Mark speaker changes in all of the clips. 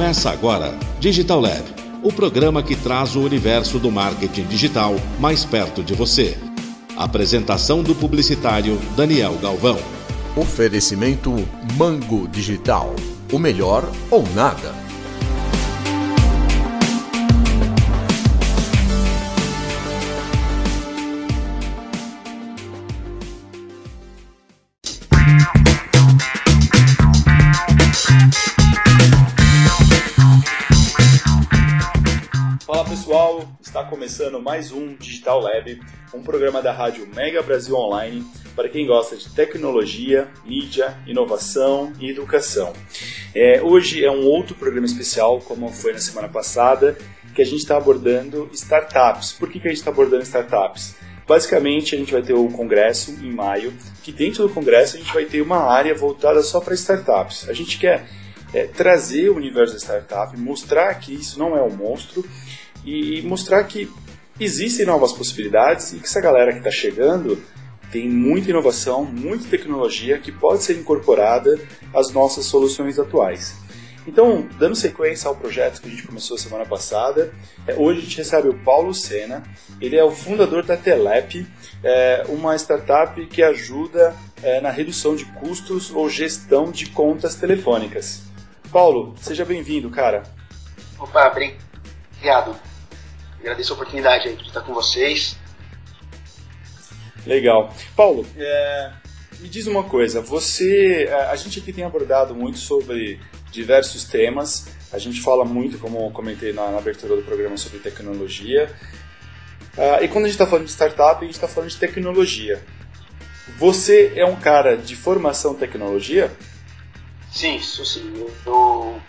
Speaker 1: Começa agora Digital Lab, o programa que traz o universo do marketing digital mais perto de você. Apresentação do publicitário Daniel Galvão.
Speaker 2: Oferecimento Mango Digital. O melhor ou nada.
Speaker 3: Está começando mais um Digital Lab, um programa da rádio Mega Brasil Online para quem gosta de tecnologia, mídia, inovação e educação. É, hoje é um outro programa especial, como foi na semana passada, que a gente está abordando startups. Por que, que a gente está abordando startups? Basicamente, a gente vai ter o congresso em maio, que dentro do congresso a gente vai ter uma área voltada só para startups. A gente quer é, trazer o universo da startup, mostrar que isso não é um monstro e mostrar que existem novas possibilidades e que essa galera que está chegando tem muita inovação, muita tecnologia que pode ser incorporada às nossas soluções atuais. Então, dando sequência ao projeto que a gente começou semana passada, é, hoje a gente recebe o Paulo Sena. Ele é o fundador da Telep, é, uma startup que ajuda é, na redução de custos ou gestão de contas telefônicas. Paulo, seja bem-vindo, cara.
Speaker 4: Opa, obrigado. Agradeço a oportunidade aí de estar com vocês.
Speaker 3: Legal. Paulo, é, me diz uma coisa. Você, a gente aqui tem abordado muito sobre diversos temas. A gente fala muito, como eu comentei na, na abertura do programa, sobre tecnologia. Uh, e quando a gente está falando de startup, a gente está falando de tecnologia. Você é um cara de formação tecnologia?
Speaker 4: Sim, sou sim. Eu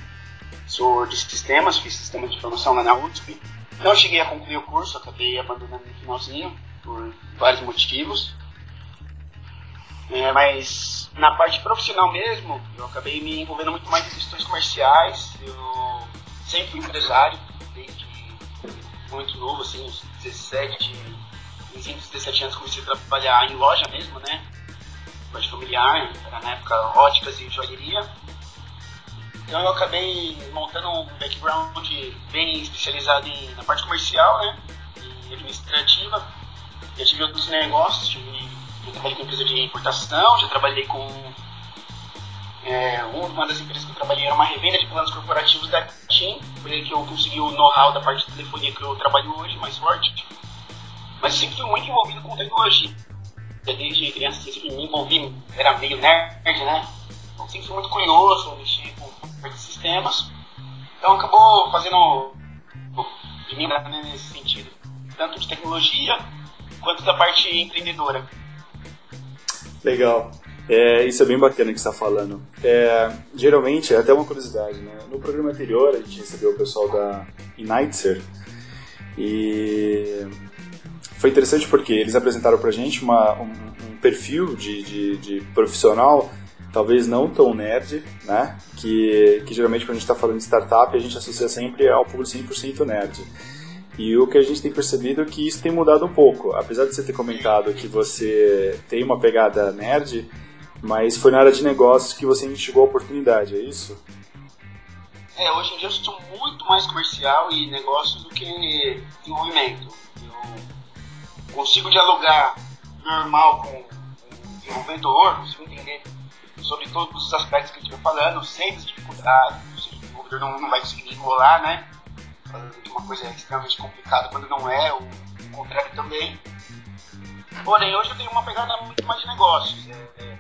Speaker 4: sou de sistemas, fiz sistema de informação lá na USP. Não cheguei a concluir o curso, acabei abandonando no finalzinho, por vários motivos. É, mas na parte profissional mesmo, eu acabei me envolvendo muito mais em questões comerciais. Eu sempre fui empresário, desde muito novo, assim, uns 17, 15, 17 anos comecei a trabalhar em loja mesmo, né? Loja familiar, era na época óticas e joalheria. Então eu acabei montando um background bem especializado em, na parte comercial, né? E administrativa. Já tive outros negócios, tive, já trabalhei com empresa de importação, já trabalhei com. É, uma das empresas que eu trabalhei era uma revenda de planos corporativos da TIM, foi aí que eu consegui o know-how da parte de telefonia que eu trabalho hoje, mais forte. Mas sempre fui muito envolvido com tecnologia. Desde criança sempre me envolvi, era meio nerd, né? Então sempre fui muito curioso, mexer Então acabou fazendo de mim né, nesse sentido, tanto de tecnologia quanto da parte empreendedora.
Speaker 3: Legal. É, isso é bem bacana que está falando. É, geralmente, é até uma curiosidade, né? No programa anterior, a gente recebeu o pessoal da Initzer e foi interessante porque eles apresentaram para gente uma, um, um perfil de, de, de profissional talvez não tão nerd, né? Que, que geralmente quando a gente está falando de startup, a gente associa sempre ao público 100% nerd. E o que a gente tem percebido é que isso tem mudado um pouco. Apesar de você ter comentado que você tem uma pegada nerd, mas foi na área de negócios que você enxergou a oportunidade, é isso?
Speaker 4: É, hoje em dia eu sou muito mais comercial e negócio do que desenvolvimento. Eu consigo dialogar normal com o desenvolvedor, consigo entender sobre todos os aspectos que a gente vai falando, sem as dificuldades, o desenvolvedor não, não vai conseguir enrolar, né? Falando de uma coisa extremamente complicada quando não é, o contrário também. Porém, hoje eu tenho uma pegada muito mais de negócios. É, é,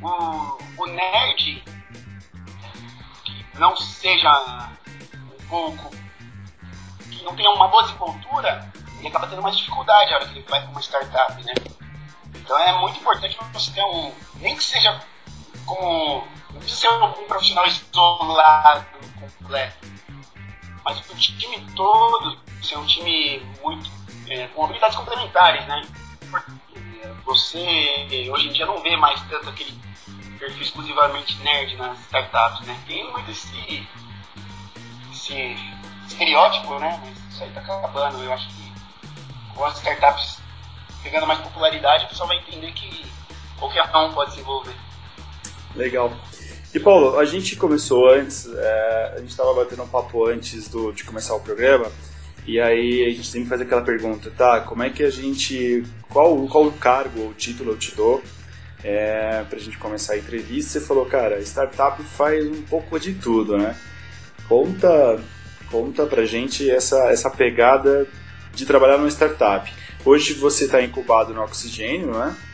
Speaker 4: o, o nerd que não seja um pouco. que não tenha uma boa desenvoltura, ele acaba tendo mais dificuldade na hora que ele vai para uma startup, né? Então é muito importante você ter um. nem que seja como. Não precisa ser um profissional isolado, completo. Mas o time todo ser um time muito. É, com habilidades complementares, né? Você hoje em dia não vê mais tanto aquele perfil exclusivamente nerd nas startups, né? Tem muito esse, esse estereótipo, né? Mas isso aí tá acabando. Eu acho que com as startups pegando mais popularidade, o pessoal vai entender que qualquer um pode se envolver.
Speaker 3: Legal. E Paulo, a gente começou antes, é, a gente estava batendo um papo antes do, de começar o programa, e aí a gente sempre faz aquela pergunta, tá? Como é que a gente. Qual, qual o cargo ou título eu te dou é, pra gente começar a entrevista? Você falou, cara, startup faz um pouco de tudo, né? Conta, conta pra gente essa, essa pegada de trabalhar numa startup. Hoje você está incubado no oxigênio, não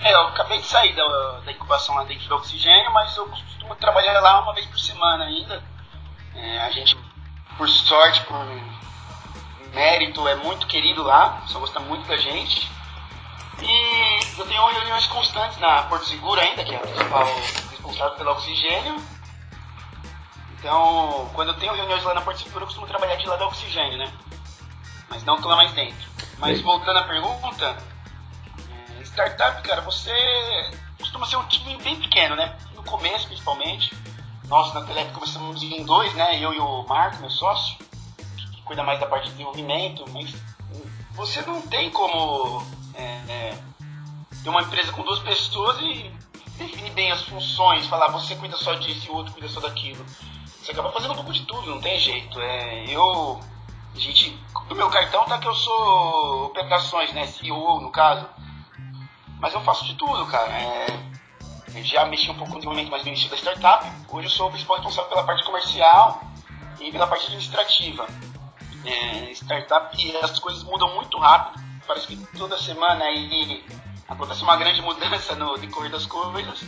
Speaker 3: é?
Speaker 4: Eu acabei de sair da, da incubação lá dentro do oxigênio, mas eu costumo trabalhar lá uma vez por semana ainda. É, a gente, por sorte, por mérito, é muito querido lá, só gosta muito da gente. E eu tenho reuniões constantes na Porto Seguro ainda, que é a principal responsável pelo oxigênio. Então, quando eu tenho reuniões lá na Porto Seguro, eu costumo trabalhar de lá do oxigênio, né? Mas não tô lá mais dentro. Mas voltando à pergunta, startup, cara, você costuma ser um time bem pequeno, né? No começo, principalmente. Nós na Telep começamos em dois, né? Eu e o Marco, meu sócio, que cuida mais da parte de desenvolvimento, mas você não tem como é, é, ter uma empresa com duas pessoas e definir bem as funções, falar você cuida só disso e o outro cuida só daquilo. Você acaba fazendo um pouco de tudo, não tem jeito. É, eu a gente, no meu cartão tá que eu sou operações, né? CEO no caso. Mas eu faço de tudo, cara. É, já mexi um pouco no desenvolvimento mais no início da startup. Hoje eu sou o principal responsável pela parte comercial e pela parte administrativa. É, startup, as coisas mudam muito rápido. Parece que toda semana aí acontece uma grande mudança no decorrer das coisas.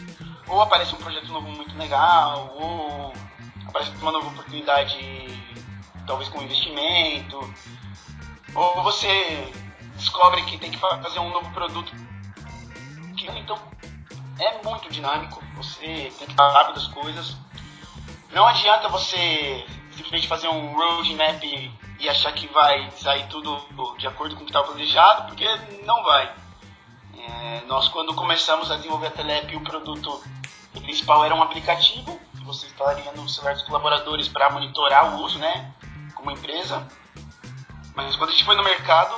Speaker 4: Ou aparece um projeto novo muito legal, ou aparece uma nova oportunidade talvez com investimento, ou você descobre que tem que fazer um novo produto. Então é muito dinâmico, você tem que estar rápido das coisas. Não adianta você simplesmente fazer um roadmap e achar que vai sair tudo de acordo com o que estava planejado, porque não vai. É, nós, quando começamos a desenvolver a Telep, o produto principal era um aplicativo que você instalaria no celular dos colaboradores para monitorar o uso, né? como empresa. Mas quando a gente foi no mercado,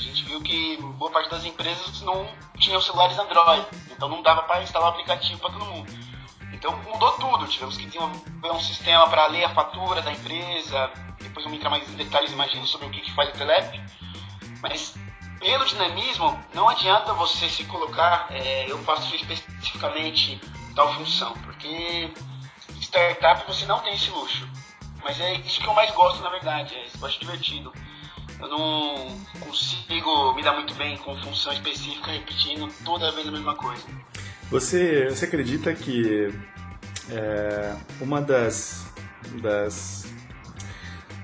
Speaker 4: a gente viu que boa parte das empresas não tinham celulares Android, então não dava para instalar o aplicativo para todo mundo. Então mudou tudo, tivemos que desenvolver um sistema para ler a fatura da empresa, depois vamos entrar mais em detalhes, imagino, sobre o que, que faz a Telep. Mas pelo dinamismo, não adianta você se colocar, é, eu faço especificamente tal função, porque startup você não tem esse luxo. Mas é isso que eu mais gosto, na verdade. É eu acho divertido. Eu não consigo me dar muito bem com função específica repetindo toda vez a mesma coisa.
Speaker 3: Você, você acredita que é, uma das, das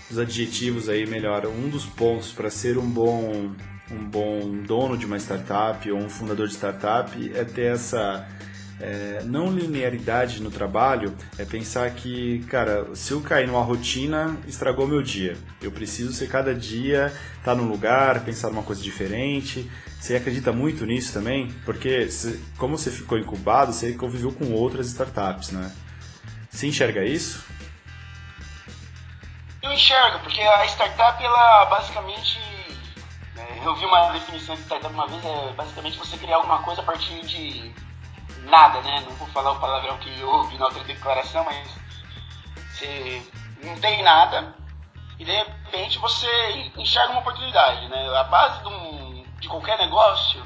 Speaker 3: dos adjetivos aí, melhor, um dos pontos para ser um bom um bom dono de uma startup ou um fundador de startup é ter essa é, não linearidade no trabalho é pensar que, cara, se eu cair numa rotina, estragou meu dia. Eu preciso ser cada dia estar tá num lugar, pensar numa coisa diferente. Você acredita muito nisso também? Porque, como você ficou incubado, você conviveu com outras startups, né? Você enxerga isso?
Speaker 4: Eu enxergo, porque a startup, ela basicamente. É, eu vi uma definição de startup uma vez, é basicamente você criar alguma coisa a partir de nada, né? Não vou falar o palavrão que houve na outra declaração, mas você não tem nada e de repente você enxerga uma oportunidade, né? A base de, um, de qualquer negócio,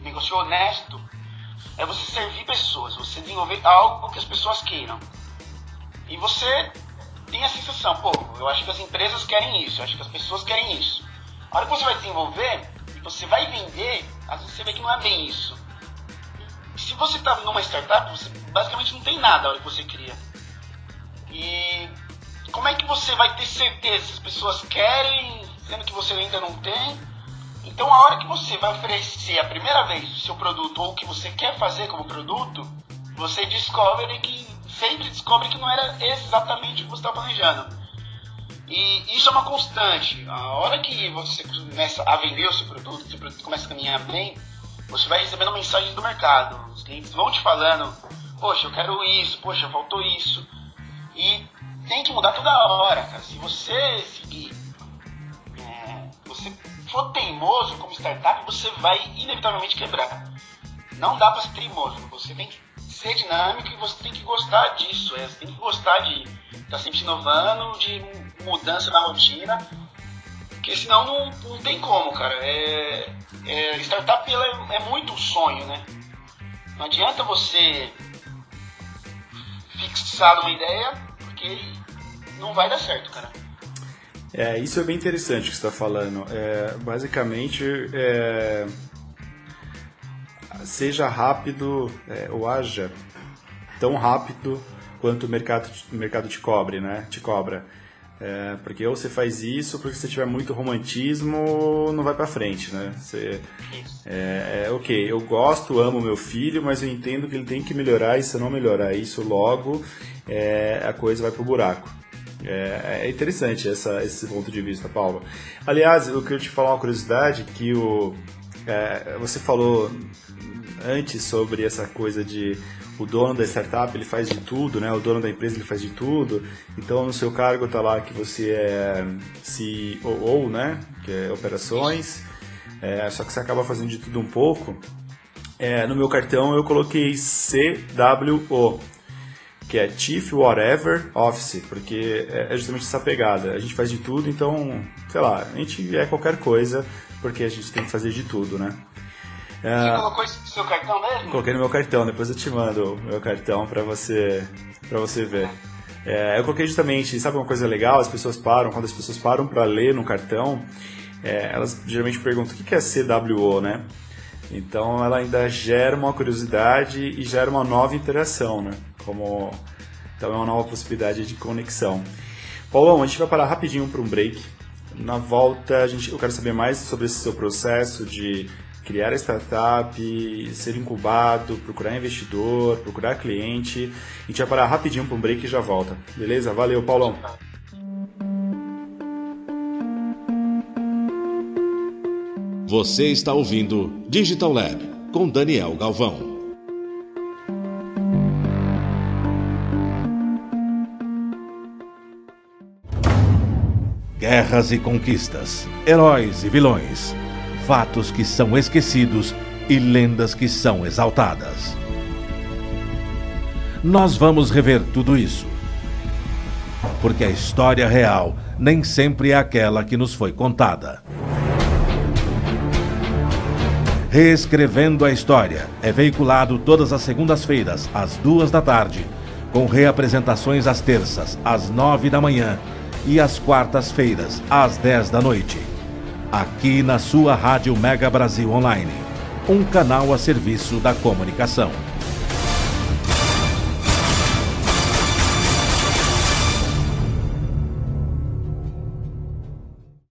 Speaker 4: negócio honesto, é você servir pessoas, você desenvolver algo que as pessoas queiram. E você tem a sensação, pô, eu acho que as empresas querem isso, eu acho que as pessoas querem isso. A hora que você vai desenvolver você vai vender, às vezes você vê que não é bem isso se você está numa startup, você basicamente não tem nada a hora que você cria. E como é que você vai ter certeza se as pessoas querem, sendo que você ainda não tem? Então, a hora que você vai oferecer a primeira vez o seu produto ou o que você quer fazer como produto, você descobre que sempre descobre que não era exatamente o que você estava planejando. E isso é uma constante. A hora que você começa a vender o seu produto, o seu produto começa a caminhar bem, você vai recebendo mensagens do mercado. Os clientes vão te falando, poxa, eu quero isso, poxa, faltou isso. E tem que mudar toda hora, cara. Se você seguir, é, você for teimoso como startup, você vai inevitavelmente quebrar. Não dá para ser teimoso. Você tem que ser dinâmico e você tem que gostar disso. É, você tem que gostar de estar tá sempre inovando, de mudança na rotina. Porque senão não, não tem como, cara. É, é, startup é, é muito sonho, né? Não adianta você fixar numa ideia, porque não vai dar certo, cara.
Speaker 3: É, isso é bem interessante que você está falando. É, basicamente, é, seja rápido é, ou haja tão rápido quanto o mercado, o mercado te cobre, né? Te cobra. É, porque ou você faz isso, porque se tiver muito romantismo, não vai para frente, né? Você, é, é, ok, eu gosto, amo meu filho, mas eu entendo que ele tem que melhorar e se não melhorar isso logo, é, a coisa vai pro buraco. É, é, interessante essa, esse ponto de vista, Paulo. Aliás, eu queria te falar uma curiosidade que o, é, você falou antes sobre essa coisa de o dono da startup ele faz de tudo, né? O dono da empresa ele faz de tudo. Então no seu cargo está lá que você é CEO, né? Que é operações. É, só que você acaba fazendo de tudo um pouco. É, no meu cartão eu coloquei CWO, que é Chief Whatever Office, porque é, é justamente essa pegada. A gente faz de tudo, então, sei lá, a gente é qualquer coisa, porque a gente tem que fazer de tudo, né?
Speaker 4: Você colocou isso no seu cartão mesmo?
Speaker 3: Coloquei no meu cartão, depois eu te mando o meu cartão para você, pra você ver. É, eu coloquei justamente, sabe uma coisa legal? As pessoas param, quando as pessoas param para ler no cartão, é, elas geralmente perguntam o que é CWO, né? Então ela ainda gera uma curiosidade e gera uma nova interação, né? Como então é uma nova possibilidade de conexão. Paulão, a gente vai parar rapidinho para um break. Na volta, a gente, eu quero saber mais sobre esse seu processo de criar a startup, ser incubado, procurar investidor, procurar cliente. A gente vai parar rapidinho para um break e já volta. Beleza? Valeu, Paulão.
Speaker 1: Você está ouvindo Digital Lab com Daniel Galvão. Guerras e conquistas, heróis e vilões fatos que são esquecidos e lendas que são exaltadas. Nós vamos rever tudo isso. Porque a história real nem sempre é aquela que nos foi contada. Reescrevendo a História é veiculado todas as segundas-feiras, às duas da tarde, com reapresentações às terças, às nove da manhã e às quartas-feiras, às dez da noite aqui na sua Rádio Mega Brasil Online, um canal a serviço da comunicação.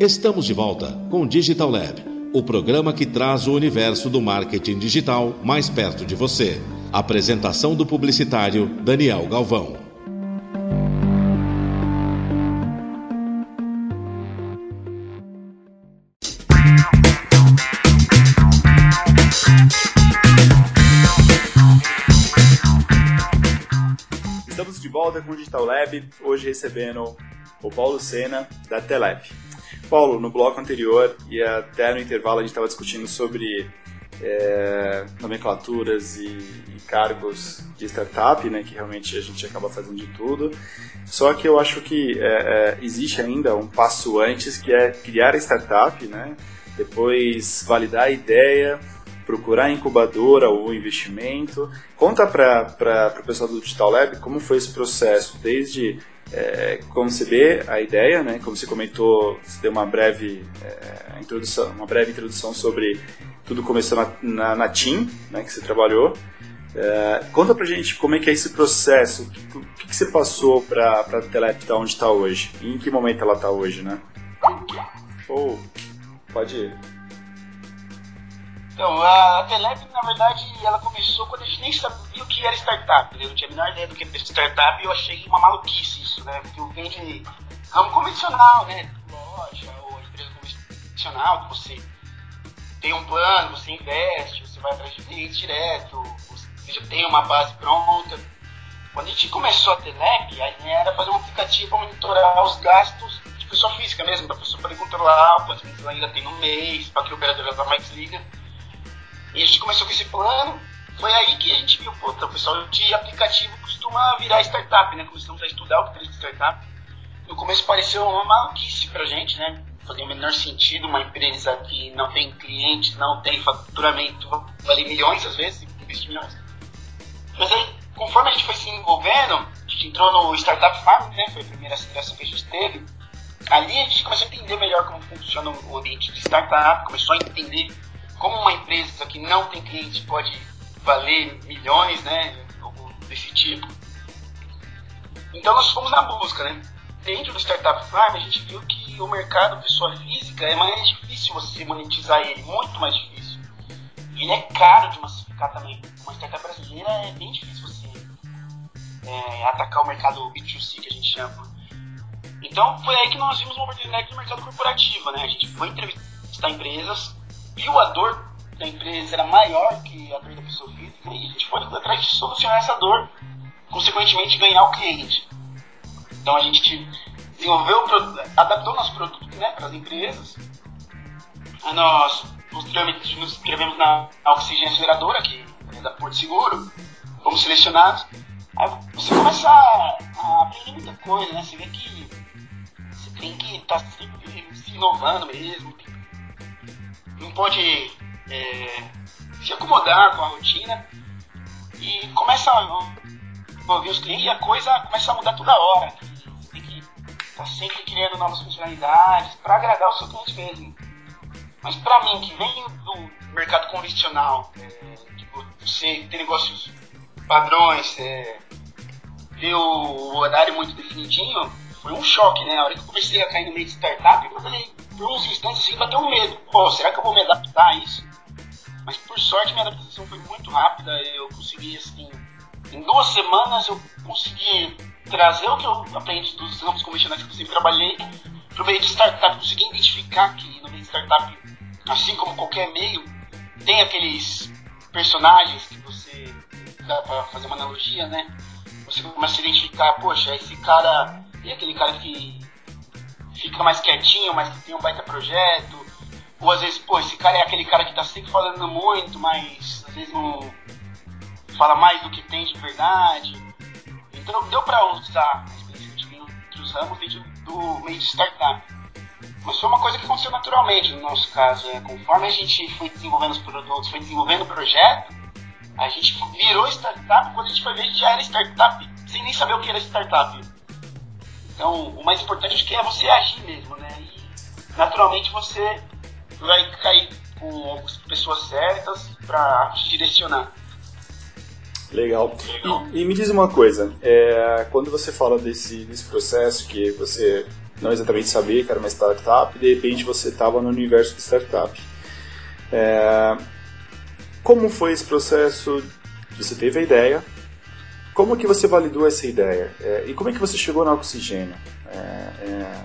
Speaker 1: Estamos de volta com Digital Lab, o programa que traz o universo do marketing digital mais perto de você. Apresentação do publicitário Daniel Galvão.
Speaker 3: Estamos de volta com o Digital Lab, hoje recebendo o Paulo Sena, da Telep. Paulo, no bloco anterior e até no intervalo a gente estava discutindo sobre é, nomenclaturas e, e, cargos de startup, né, que realmente a gente acaba fazendo de tudo. Só que eu acho que é, é, existe ainda um passo antes que é criar a startup, né, depois validar a ideia, procurar a incubadora ou investimento. Conta para o pessoal do Digital Lab como foi esse processo, desde é, conceber a ideia, né? Como você comentou, você deu uma breve é, introdução, uma breve introdução sobre tudo começou na, na, na TIM, né? Que você trabalhou. É, conta pra gente como é que é esse processo, o que, que, você passou pra, a Telep onde está hoje, e em que momento ela está hoje, né? Ou, oh, pode ir.
Speaker 4: Então, a Telep, na verdade, ela começou quando a gente nem sabia o que era startup. Eu não tinha a menor ideia do que era startup e eu achei uma maluquice isso, né? Porque eu venho de ramo convencional, né? Loja ou empresa convencional, que você tem um plano, você investe, você vai atrás de clientes direto, você já tem uma base pronta. Quando a gente começou a Telep, a ideia era fazer um aplicativo para monitorar os gastos de pessoa física mesmo, para a pessoa poder controlar quantos ela ainda tem no mês, para que o operador vá mais liga e a gente começou com esse plano. Foi aí que a gente viu, pô, o pessoal de aplicativo costuma virar startup, né? Começamos a estudar o que é startup. No começo pareceu uma maluquice pra gente, né? Fazia o menor sentido uma empresa que não tem clientes, não tem faturamento, vale milhões às vezes, milhões. Mas aí, conforme a gente foi se envolvendo, a gente entrou no Startup Farm, né? Foi a primeira aceleração que a gente teve. Ali a gente começou a entender melhor como funciona o ambiente de startup, começou a entender como uma empresa que não tem cliente pode valer milhões, né? Algo desse tipo. Então nós fomos na busca, né? Dentro do Startup Farm a gente viu que o mercado pessoa física é mais difícil você monetizar ele, muito mais difícil. Ele é caro de massificar também. Uma startup brasileira é bem difícil você é, atacar o mercado B2C que a gente chama. Então foi aí que nós vimos uma oportunidade no mercado corporativo, né? A gente foi entrevistar empresas viu a dor da empresa era maior que a dor da pessoa física e a gente foi atrás de solucionar essa dor, consequentemente ganhar o cliente. Então a gente desenvolveu, adaptou nosso produto né, para as empresas. Aí nós nos inscrevemos na Oxigênio Aceleradora, que é da Porto Seguro, fomos selecionados. Aí você começa a, a aprender muita coisa, né? Você vê que você tem que estar tá sempre se inovando mesmo, não pode é, se acomodar com a rotina e começa a ouvir os clientes e a coisa começa a mudar toda hora. Tem que estar tá sempre criando novas funcionalidades para agradar o seu cliente mesmo. Mas para mim, que vem do mercado convencional, é, tipo, você tem negócios padrões, é, ter o horário muito definidinho, foi um choque, né? A hora que eu comecei a cair no meio de startup, eu falei, por uns instantes assim, bateu um medo. Pô, será que eu vou me adaptar a isso? Mas por sorte minha adaptação foi muito rápida. Eu consegui, assim, em duas semanas eu consegui trazer o que eu aprendi dos ramos convencionais que eu sempre trabalhei para o meio de startup. Consegui identificar que no meio de startup, assim como qualquer meio, tem aqueles personagens que você para fazer uma analogia, né? Você começa a identificar, poxa, esse cara e aquele cara que fica mais quietinho, mas que tem um baita projeto. Ou às vezes, pô, esse cara é aquele cara que tá sempre falando muito, mas às vezes não fala mais do que tem de verdade. Então deu pra usar a experiência que eu entre os ramos do meio de startup. Mas foi uma coisa que aconteceu naturalmente no nosso caso. É, conforme a gente foi desenvolvendo os produtos, foi desenvolvendo o projeto, a gente virou startup. Quando a gente foi ver, já era startup sem nem saber o que era startup. Então, o mais importante acho que é você agir mesmo, né? E naturalmente você vai cair com as pessoas certas para te direcionar.
Speaker 3: Legal. E, e, me diz uma coisa, é, quando você fala desse, desse processo que você não exatamente sabia que era uma startup, de repente você estava no universo de startup. É, como foi esse processo? Você teve a ideia, como que você validou essa ideia? É, e como é que você chegou na Oxigênio? É, é,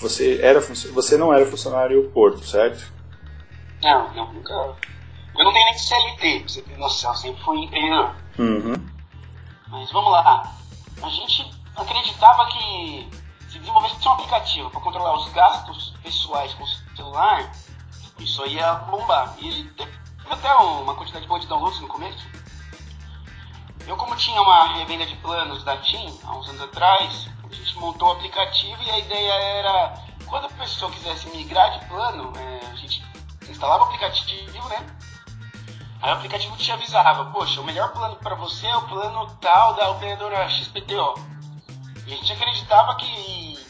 Speaker 3: você, era, você não era funcionário Porto, certo?
Speaker 4: Não, não, nunca. Eu não tenho nem CLT, pra você ter noção, sempre fui empreendedor.
Speaker 3: Uhum.
Speaker 4: Mas vamos lá. A gente acreditava que se desenvolvesse um aplicativo para controlar os gastos pessoais com o celular, isso ia bombar. E teve até uma quantidade boa de downloads no começo. Eu, como tinha uma revenda de planos da TIM, há uns anos atrás, a gente montou o aplicativo e a ideia era, quando a pessoa quisesse migrar de plano, é, a gente instalava o aplicativo, né? Aí o aplicativo te avisava, poxa, o melhor plano para você é o plano tal da operadora XPTO. E a gente acreditava que,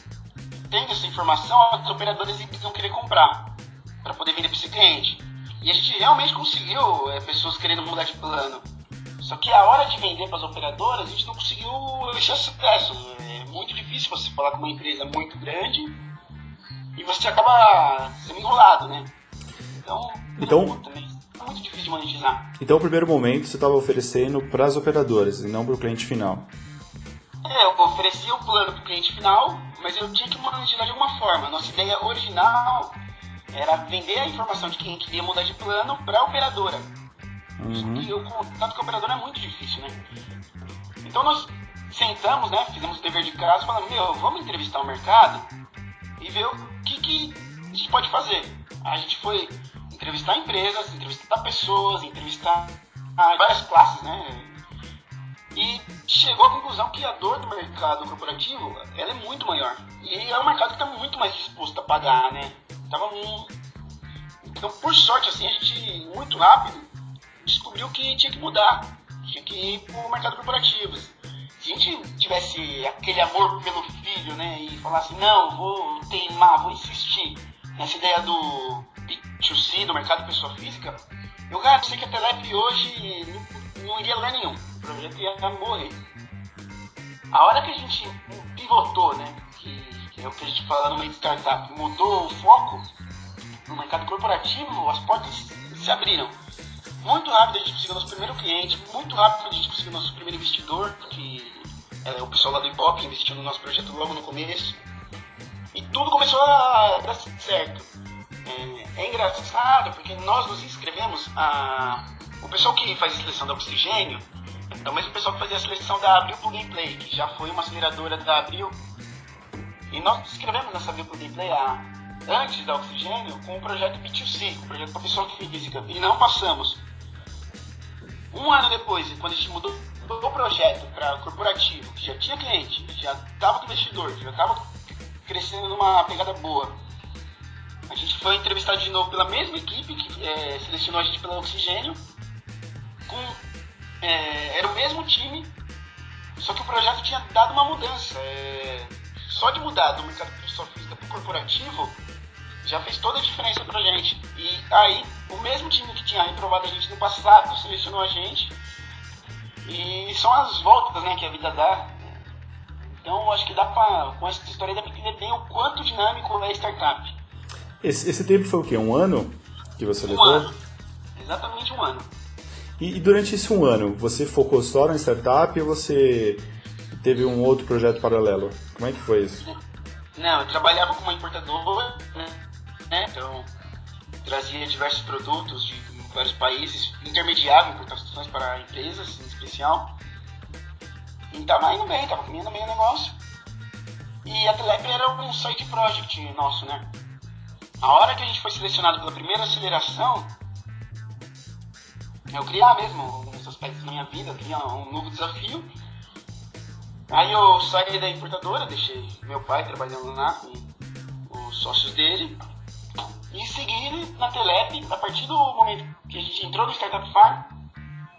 Speaker 4: tendo essa informação, as operadoras iam querer comprar, para poder vender para esse cliente. E a gente realmente conseguiu é, pessoas querendo mudar de plano. Só que a hora de vender para as operadoras, a gente não conseguiu esse sucesso. É muito difícil você falar com uma empresa muito grande e você acaba sendo enrolado, né? Então,
Speaker 3: então
Speaker 4: muito, muito muito difícil de monetizar.
Speaker 3: Então, o primeiro momento você estava oferecendo para as operadoras e não para o cliente final.
Speaker 4: É, eu oferecia o plano para o cliente final, mas eu tinha que monetizar de alguma forma. Nossa ideia original era vender a informação de quem queria mudar de plano para a operadora. Uhum. E o contato com a operadora é muito difícil, né? Então nós sentamos, né? Fizemos o dever de casa falamos, meu, vamos entrevistar o mercado e ver o que, que a gente pode fazer. A gente foi entrevistar empresas, entrevistar pessoas, entrevistar várias classes, né? E chegou à conclusão que a dor do mercado corporativo ela é muito maior. E é um mercado que está muito mais disposto a pagar, né? Tava Então, por sorte, assim, a gente, muito rápido, descobriu que tinha que mudar. Tinha que ir para o mercado corporativo. Se a gente tivesse aquele amor pelo filho, né? E falasse, não, vou teimar, vou insistir nessa ideia do B2C, do mercado pessoa física, eu garanto que a Telep hoje não, não iria a lugar nenhum. O projeto ia morrer. A hora que a gente pivotou, né? Que, que é o que a gente fala no meio de startup, mudou o foco no mercado corporativo, as portas se abriram. Muito rápido a gente conseguiu nosso primeiro cliente, muito rápido a gente conseguiu nosso primeiro investidor, que é o pessoal lá do Hip investiu no nosso projeto logo no começo. E tudo começou a dar certo. É, é engraçado porque nós nos inscrevemos, a, o pessoal que faz a seleção da Oxigênio é o mesmo pessoal que fazia a seleção da Abril Plug and Play, que já foi uma aceleradora da Abril. E nós nos inscrevemos nessa Abril Plug and Play a, antes da Oxigênio com o projeto B2C, o projeto professor física, e não passamos. Um ano depois, quando a gente mudou o projeto para corporativo, que já tinha cliente, já estava com investidor, já estava crescendo numa pegada boa, a gente foi entrevistado de novo pela mesma equipe que é, selecionou a gente pela Oxigênio, com, é, era o mesmo time, só que o projeto tinha dado uma mudança. É, só de mudar do mercado de pessoa física para corporativo, já fez toda a diferença pra gente. E aí, o mesmo time que tinha reprovado a gente no passado selecionou a gente. E são as voltas né, que a vida dá. Então, acho que dá pra, com essa história, dá pra entender bem o quanto dinâmico é a startup.
Speaker 3: Esse, esse tempo foi o quê? Um ano que você
Speaker 4: um
Speaker 3: levou?
Speaker 4: Ano. Exatamente um ano.
Speaker 3: E, e, durante esse um ano, você focou só na startup ou você teve um outro projeto paralelo? Como é que foi isso?
Speaker 4: Não, eu trabalhava com uma importadora, né? Então, trazia diversos produtos de vários países, intermediava importações para empresas em especial. E estava indo bem, estava caminhando bem o negócio. E a Telep era um site project nosso, né? A hora que a gente foi selecionado pela primeira aceleração, eu queria mesmo alguns aspectos da minha vida, queria um novo desafio. Aí eu saí da importadora, deixei meu pai trabalhando lá com os sócios dele e segui na Telep. A partir do momento que a gente entrou no Startup Farm,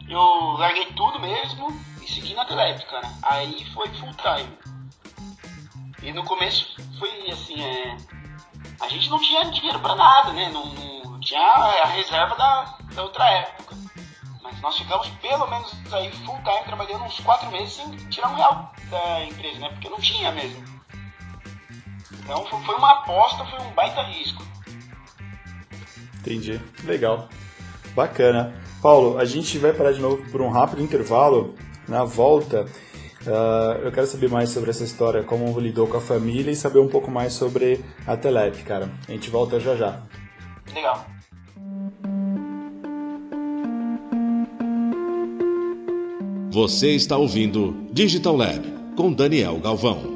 Speaker 4: eu larguei tudo mesmo e segui na Telep, cara. Aí foi full time. E no começo foi assim, é... a gente não tinha dinheiro pra nada, né? Não, não tinha a reserva da, da outra época. Mas nós ficamos pelo menos aí full time trabalhando uns quatro meses sem tirar um real da empresa, né? Porque não tinha mesmo. Então foi uma aposta, foi um baita risco.
Speaker 3: Entendi. Legal. Bacana. Paulo, a gente vai parar de novo por um rápido intervalo. Na volta, uh, eu quero saber mais sobre essa história, como lidou com a família e saber um pouco mais sobre a Telep, cara. A gente volta já já.
Speaker 4: Legal.
Speaker 1: Você está ouvindo Digital Lab com Daniel Galvão.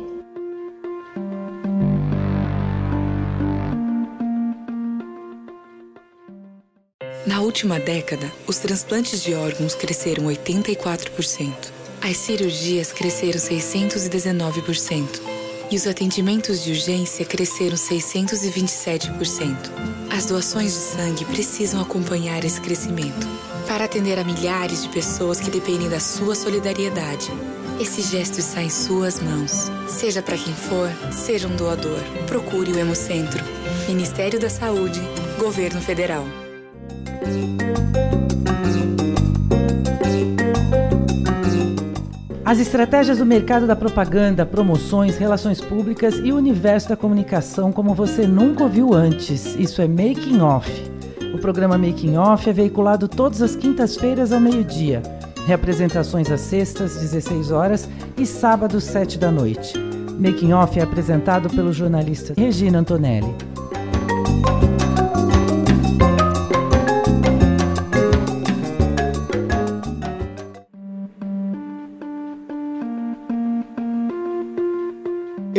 Speaker 5: Última década, os transplantes de órgãos cresceram 84%. As cirurgias cresceram 619%. E os atendimentos de urgência cresceram 627%. As doações de sangue precisam acompanhar esse crescimento para atender a milhares de pessoas que dependem da sua solidariedade. Esse gesto está em suas mãos. Seja para quem for, seja um doador. Procure o Hemocentro. Ministério da Saúde, Governo Federal.
Speaker 6: As estratégias do mercado da propaganda, promoções, relações públicas e o universo da comunicação como você nunca ouviu antes. Isso é Making Off. O programa Making Off é veiculado todas as quintas-feiras ao meio-dia. Reapresentações às sextas, 16 horas e sábados, 7 da noite. Making Off é apresentado pelo jornalista Regina Antonelli.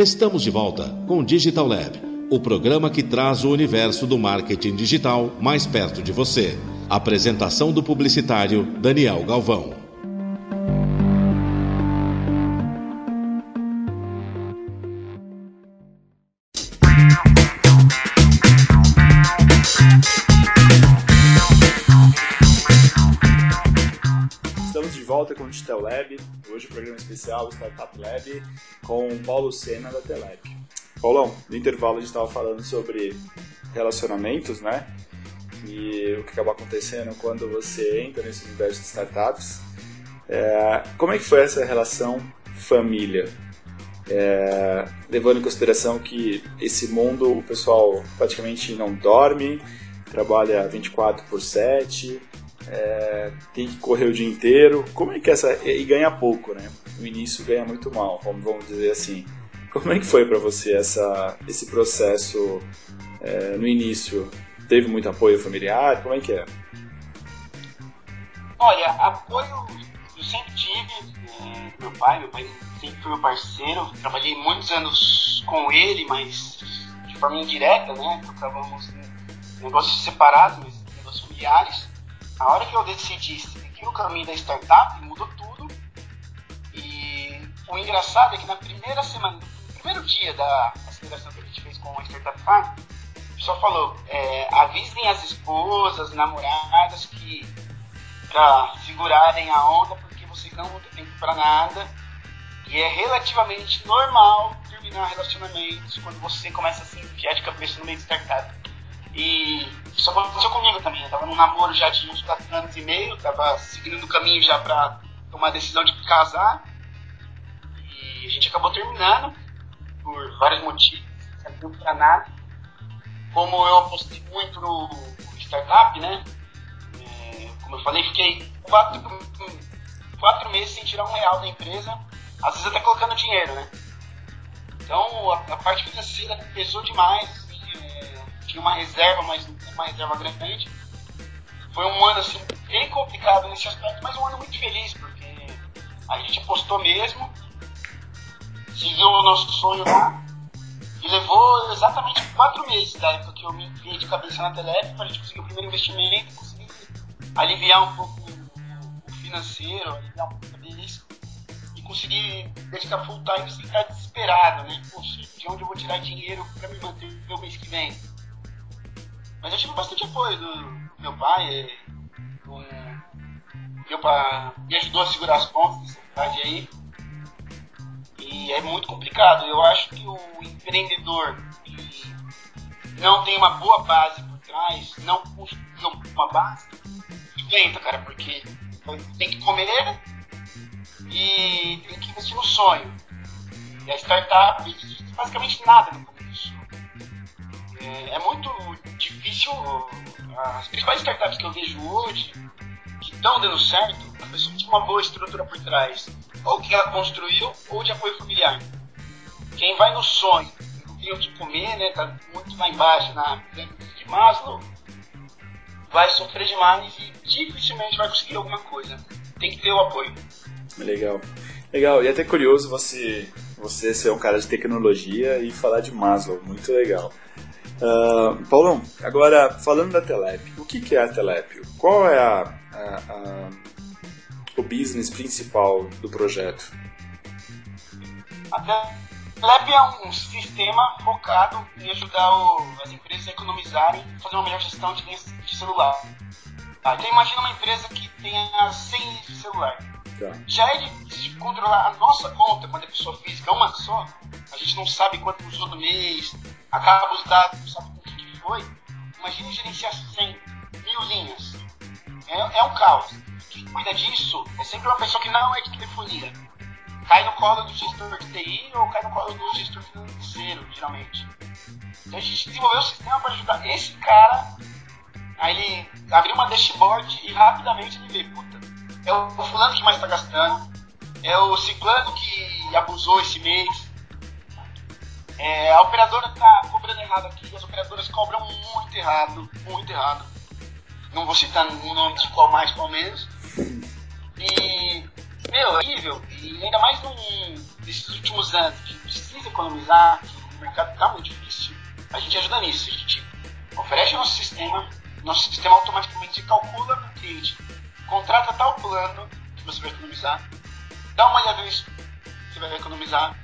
Speaker 1: Estamos de volta com Digital Lab, o programa que traz o universo do marketing digital mais perto de você. Apresentação do publicitário Daniel Galvão.
Speaker 3: Digital Lab, hoje o programa especial Startup Lab com Paulo Sena da Telep. Paulão, no intervalo a gente estava falando sobre relacionamentos, né? E o que acaba acontecendo quando você entra nesse universo de startups. É, como é que foi essa relação família? É, levando em consideração que esse mundo o pessoal praticamente não dorme, trabalha 24 por 7, é, tem que correr o dia inteiro. Como é que essa. E ganha pouco, né? No início ganha muito mal, vamos, dizer assim. Como é que foi para você essa, esse processo é, no início? Teve muito apoio familiar? Como é que é?
Speaker 4: Olha, apoio eu sempre tive. É, meu pai, meu pai sempre foi meu parceiro. Trabalhei muitos anos com ele, mas de forma indireta, né? Tocávamos em negócios separados, mas negócios familiares. A hora que eu decidi seguir o caminho da startup, mudou tudo. E o engraçado é que na primeira semana, no primeiro dia da aceleração que a gente fez com a Startup Farm, o pessoal falou: é, avisem as esposas, namoradas que para segurarem a onda, porque vocês não vão ter tempo para nada. E é relativamente normal terminar relacionamentos quando você começa a se enfiar de cabeça no meio de startup. E isso aconteceu comigo também. Eu tava num namoro já de uns 4 anos e meio, tava seguindo o caminho já pra tomar a decisão de casar. E a gente acabou terminando por vários motivos, não serviu pra nada. Como eu apostei muito no startup, né? É, como eu falei, fiquei quatro, quatro meses sem tirar um real da empresa, às vezes até colocando dinheiro, né? Então a, a parte financeira pesou demais tinha uma reserva, mas não uma reserva grande. Foi um ano assim, bem complicado nesse aspecto, mas um ano muito feliz, porque a gente apostou mesmo, seguiu o nosso sonho lá, e levou exatamente quatro meses da época que eu me enfiei de cabeça na Telep para a gente conseguir o primeiro investimento, conseguir aliviar um pouco o financeiro, aliviar um pouco a cabeça, e conseguir dedicar full time sem ficar desesperado, né? Poxa, de onde eu vou tirar dinheiro para me manter o mês que vem? Mas eu tive bastante apoio do meu pai. Do, meu pai me ajudou a segurar as pontas cidade aí. E é muito complicado. Eu acho que o empreendedor que não tem uma boa base por trás, não construiu uma base, inventa, cara, porque tem que comer e tem que investir no sonho. E a startup, basicamente nada no começo. É, é muito difícil. As principais startups que eu vejo hoje, que estão dando certo, a pessoa tem uma boa estrutura por trás. Ou que ela construiu, ou de apoio familiar. Quem vai no sonho, não tem o que comer, né? Tá muito lá embaixo na de Maslow, vai sofrer demais e dificilmente vai conseguir alguma coisa. Tem que ter o apoio.
Speaker 3: Legal. Legal. E até curioso você, você ser um cara de tecnologia e falar de Maslow. Muito legal. Uh, Paulão, agora falando da Telep, o que, que é a Telep? Qual é a, a, a, o business principal do projeto?
Speaker 4: A Telep é um sistema focado em ajudar o, as empresas a economizarem e fazer uma melhor gestão de de celular. Tá, então imagina uma empresa que tenha 100 linhas de celular. Tá. Já é difícil controlar a nossa conta quando é pessoa física, uma só. A gente não sabe quanto usou no mês, acaba os dados, sabe o que foi. Imagine gerenciar 100 mil linhas. É, é um caos. Quem cuida disso é sempre uma pessoa que não é de telefonia. Cai no colo do gestor de TI ou cai no colo do gestor financeiro, geralmente. Então a gente desenvolveu um sistema para ajudar esse cara Aí ele abriu uma dashboard e rapidamente ele vê, puta, é o fulano que mais está gastando, é o ciclano que abusou esse mês, é, a operadora está cobrando errado aqui, as operadoras cobram muito errado, muito errado. Não vou citar o nome de qual mais, qual menos. E, meu, é horrível. E ainda mais num, nesses últimos anos, que precisa economizar, que o mercado está muito difícil. A gente ajuda nisso. A gente oferece o nosso sistema, nosso sistema automaticamente calcula para o cliente, contrata tal plano que você vai economizar, dá uma olhada nisso que você vai economizar.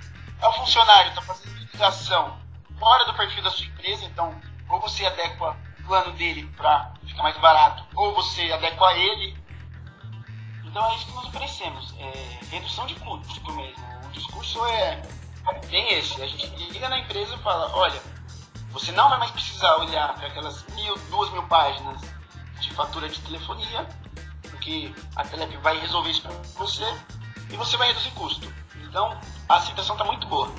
Speaker 4: É o funcionário, está fazendo ligação fora do perfil da sua empresa, então ou você adequa o plano dele para ficar mais barato, ou você adequa ele. Então é isso que nós oferecemos, é redução de custo mesmo. O discurso é bem esse, a gente liga na empresa e fala, olha, você não vai mais precisar olhar para aquelas mil, duas mil páginas de fatura de telefonia, porque a Telep vai resolver isso para você e você vai reduzir custo. Então a aceitação está muito boa.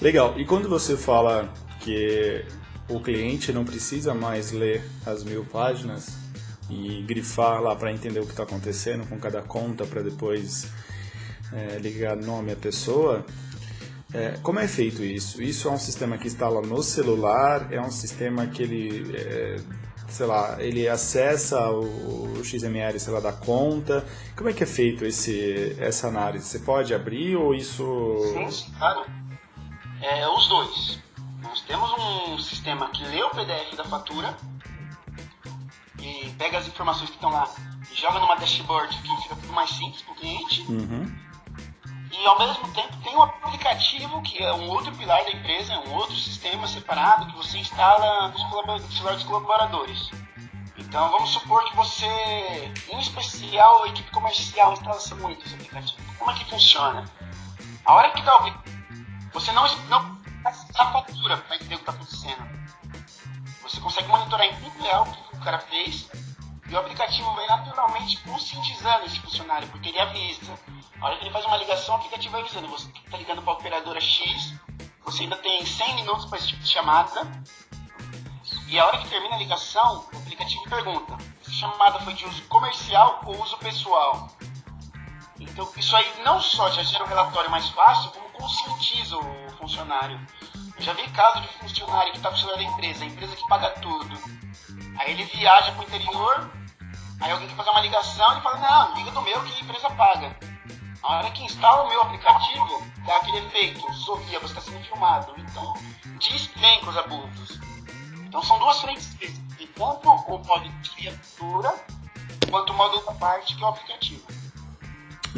Speaker 3: Legal. E quando você fala que o cliente não precisa mais ler as mil páginas e grifar lá para entender o que está acontecendo com cada conta para depois é, ligar nome à pessoa, é, como é feito isso? Isso é um sistema que instala no celular? É um sistema que ele, é, sei lá, ele acessa o, o, XML, sei lá, da conta? Como é que é feito esse, essa análise? Você pode abrir ou isso...
Speaker 4: Sim, claro é, os dois. Nós temos um sistema que lê o PDF da fatura e pega as informações que estão lá e joga numa dashboard que fica tudo mais simples para o cliente.
Speaker 3: Uhum.
Speaker 4: E ao mesmo tempo tem um aplicativo que é um outro pilar da empresa, é um outro sistema separado que você instala no celular dos colaboradores. Então vamos supor que você, em especial a equipe comercial, instala muito esse aplicativo. Como é que funciona? A hora que dá o você não, não a fatura para entender o que está acontecendo. Você consegue monitorar em tempo real o que o cara fez e o aplicativo vai naturalmente conscientizando esse funcionário, porque ele avisa. A hora que ele faz uma ligação, o aplicativo vai avisando. Você está ligando para a operadora X, você ainda tem 100 minutos para esse tipo de chamada. E a hora que termina a ligação, o aplicativo pergunta: essa chamada foi de uso comercial ou uso pessoal? Então, isso aí não só já gera um relatório mais fácil, como conscientiza o funcionário. Eu já vi caso de funcionário que está funcionando da empresa, a empresa que paga tudo. Aí ele viaja para o interior, aí alguém quer fazer uma ligação, ele fala, não, liga do meu que a empresa paga. A hora que instala o meu aplicativo, dá aquele efeito, sorria, você está sendo filmado. Então, despenca os abusos. Então são duas frentes tanto o modo de criatura, quanto o modo da parte que é o aplicativo.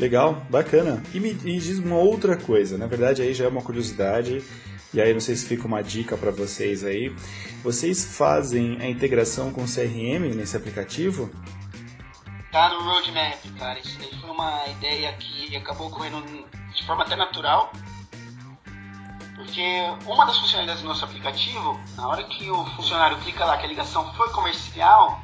Speaker 3: Legal, bacana. E me, me diz uma outra coisa, na verdade aí já é uma curiosidade, e aí não sei se fica uma dica para vocês aí. Vocês fazem a integração com CRM nesse aplicativo?
Speaker 4: Tá no roadmap, cara. Isso daí foi uma ideia que acabou ocorrendo de forma até natural. Porque uma das funcionalidades do nosso aplicativo, na hora que o funcionário clica lá que a ligação foi comercial,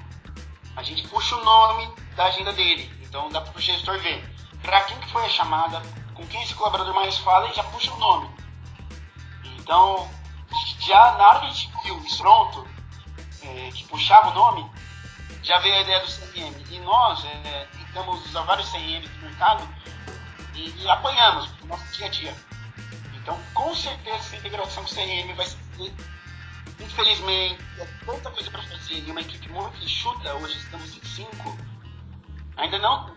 Speaker 4: a gente puxa o nome da agenda dele. Então dá para o gestor ver para quem que foi a chamada, com quem esse colaborador mais fala e já puxa o nome. Então, já na hora que a gente viu pronto, é, que puxava o nome, já veio a ideia do CRM. E nós é, tentamos usar vários CRM do mercado e, e apoiamos no nosso dia a dia. Então, com certeza, essa integração com o CRM vai ser. Infelizmente, é tanta coisa para fazer e uma equipe muito enxuta, hoje estamos em 5, ainda não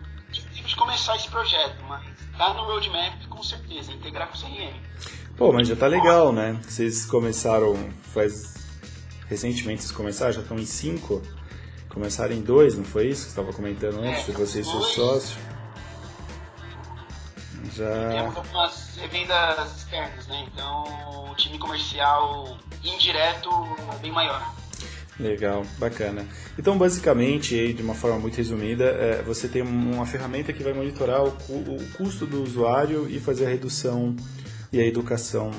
Speaker 4: de começar esse projeto, mas tá no roadmap com certeza, integrar com o CRM.
Speaker 3: Pô, mas já tá legal, né? Vocês começaram faz recentemente vocês começaram, já estão em cinco. Começaram em dois, não foi isso que você estava comentando antes, é, de você e seu sócio?
Speaker 4: Já... Temos algumas vendas externas, né? Então o time comercial indireto é bem maior.
Speaker 3: Legal, bacana. Então, basicamente, de uma forma muito resumida, é, você tem uma ferramenta que vai monitorar o, o, custo do usuário e fazer a redução e a educação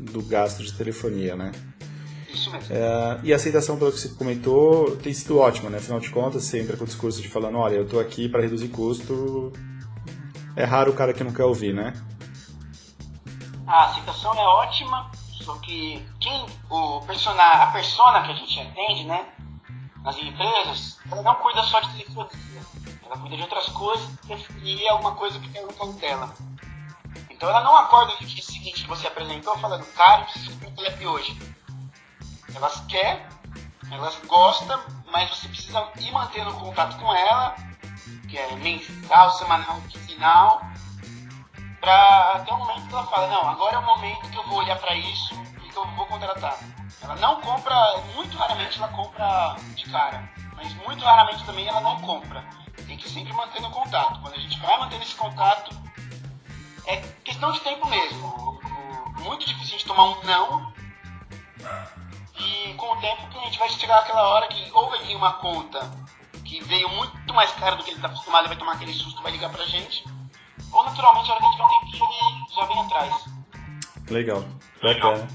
Speaker 3: do gasto de telefonia, né?
Speaker 4: Isso mesmo. É,
Speaker 3: e a aceitação, pelo que você comentou, tem sido ótima, né? Afinal de contas, sempre com o discurso de falando, olha, eu estou aqui para reduzir custo. É raro o cara que não quer ouvir, né?
Speaker 4: A aceitação é ótima, só que quem, o persona, a persona que a gente atende, né? nas empresas, ela não cuida só de telefonia. Ela cuida de outras coisas e é uma coisa que colo dela. Então ela não acorda no dia seguinte que você apresentou falando, cara, eu preciso de telep hoje. Elas quer, elas gostam, mas você precisa ir mantendo contato com ela, que é mensal, semanal, quinzenal, para até o momento que ela fala, não, agora é o momento que eu vou olhar para isso e que eu vou contratar. Ela não compra, muito raramente ela compra de cara, mas muito raramente também ela não compra. Tem que sempre manter no contato. Quando a gente vai mantendo esse contato, é questão de tempo mesmo. Muito difícil de tomar um não. E com o tempo que a gente vai chegar aquela hora que ou vai vir uma conta que veio muito mais cara do que ele está acostumado e vai tomar aquele susto vai ligar pra gente. Ou naturalmente a hora que a gente vai ter que ele já vem atrás.
Speaker 3: Legal, bacana.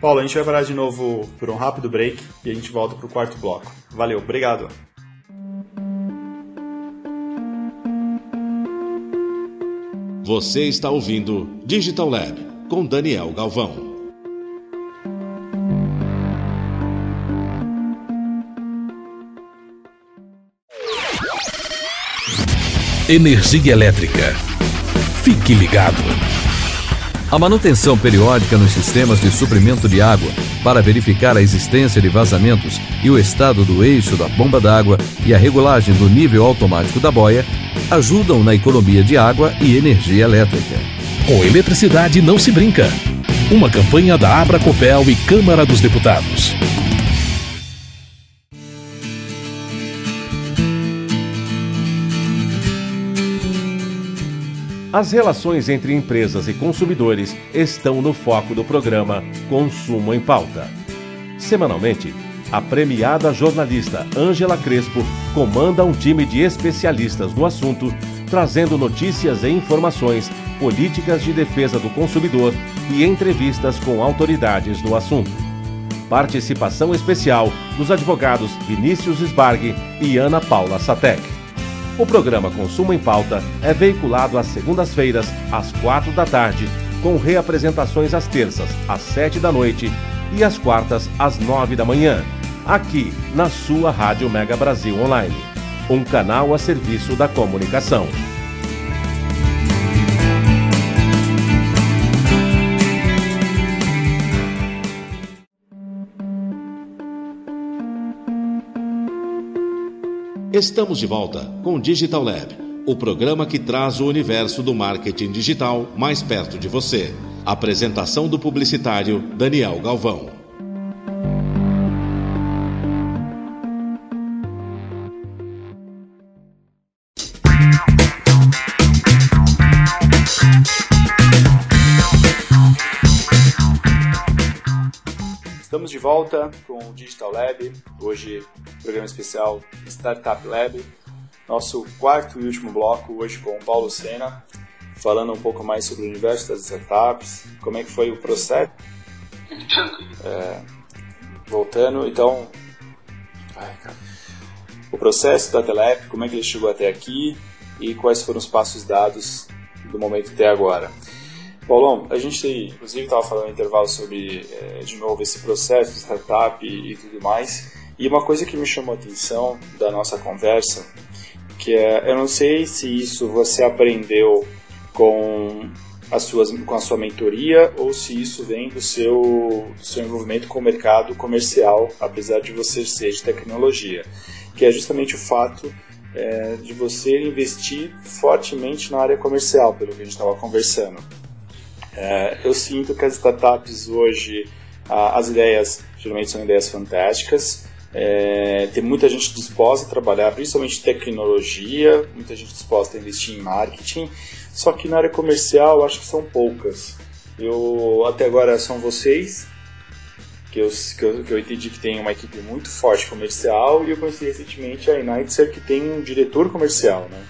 Speaker 3: Paulo, a gente vai parar de novo por um rápido break e a gente volta pro quarto bloco. Valeu, obrigado.
Speaker 1: Você está ouvindo Digital Lab com Daniel Galvão.
Speaker 7: Energia elétrica. Fique ligado.
Speaker 8: A manutenção periódica nos sistemas de suprimento de água para verificar a existência de vazamentos e o estado do eixo da bomba d'água e a regulagem do nível automático da boia ajudam na economia de água e energia elétrica.
Speaker 7: Com eletricidade não se brinca. Uma campanha da Abra Copel e Câmara dos Deputados.
Speaker 1: As relações entre empresas e consumidores estão no foco do programa Consumo em Pauta. Semanalmente, a premiada jornalista Ângela Crespo comanda um time de especialistas no assunto, trazendo notícias e informações, políticas de defesa do consumidor e entrevistas com autoridades no assunto. Participação especial dos advogados Vinícius Sbarg e Ana Paula Satec. O programa Consumo em Pauta é veiculado às segundas-feiras, às quatro da tarde, com reapresentações às terças, às sete da noite e às quartas, às nove da manhã, aqui na sua Rádio Mega Brasil Online, um canal a serviço da comunicação. Estamos de volta com Digital Lab, o programa que traz o universo do marketing digital mais perto de você. Apresentação do publicitário Daniel Galvão.
Speaker 3: Estamos de volta com o Digital Lab, hoje programa especial Startup Lab, nosso quarto e último bloco hoje com o Paulo Sena, falando um pouco mais sobre o universo das startups, como é que foi o processo. É, voltando, então, o processo da Telep, como é que ele chegou até aqui e quais foram os passos dados do momento até agora. Paulão, a gente inclusive estava falando no intervalo sobre, é, de novo, esse processo de startup e, e, tudo mais. E uma coisa que me chamou a atenção da nossa conversa, que é, eu não sei se isso você aprendeu com, as suas, com a sua mentoria ou se isso vem do seu, do seu envolvimento com o mercado comercial, apesar de você ser de tecnologia, que é justamente o fato é, de você investir fortemente na área comercial, pelo que a gente estava conversando. É, eu sinto que as startups hoje, as ideias geralmente são ideias fantásticas. É, tem muita gente disposta a trabalhar, principalmente tecnologia, muita gente disposta a investir em marketing, só que na área comercial acho que são poucas. Eu até agora são vocês, que eu, que eu, que eu entendi que tem uma equipe muito forte comercial, e eu conheci recentemente a Unitzer, que tem um diretor comercial. Né?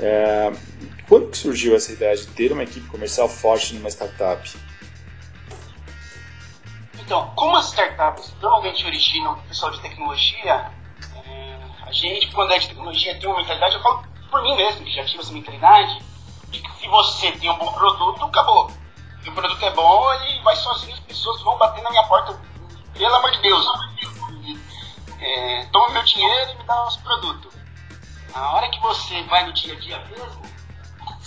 Speaker 3: É, quando que surgiu essa ideia de ter uma equipe comercial forte numa startup?
Speaker 4: Então, como as startups normalmente originam o pessoal de tecnologia, é, a gente, quando é de tecnologia, tem uma mentalidade, eu falo por mim mesmo, que já tive essa mentalidade, de que se você tem um bom produto, acabou. Se o produto é bom, ele vai sozinho, as pessoas vão bater na minha porta, pelo amor de Deus. é, toma meu dinheiro e me dá os produtos. Na hora que você vai no dia a dia mesmo,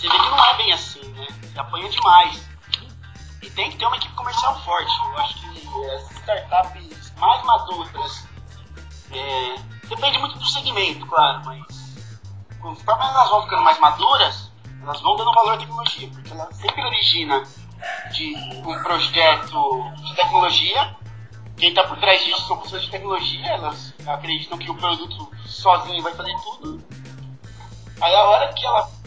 Speaker 4: você vê que não é bem assim, né? Você apanha demais. E tem que ter uma equipe comercial forte. Eu acho que as startups mais maduras, é, depende muito do segmento, claro, mas conforme elas vão ficando mais maduras, elas vão dando valor à tecnologia, porque ela sempre origina de um projeto de tecnologia. Quem está por trás disso são pessoas de tecnologia, elas acreditam que o produto sozinho vai fazer tudo. Aí a hora que ela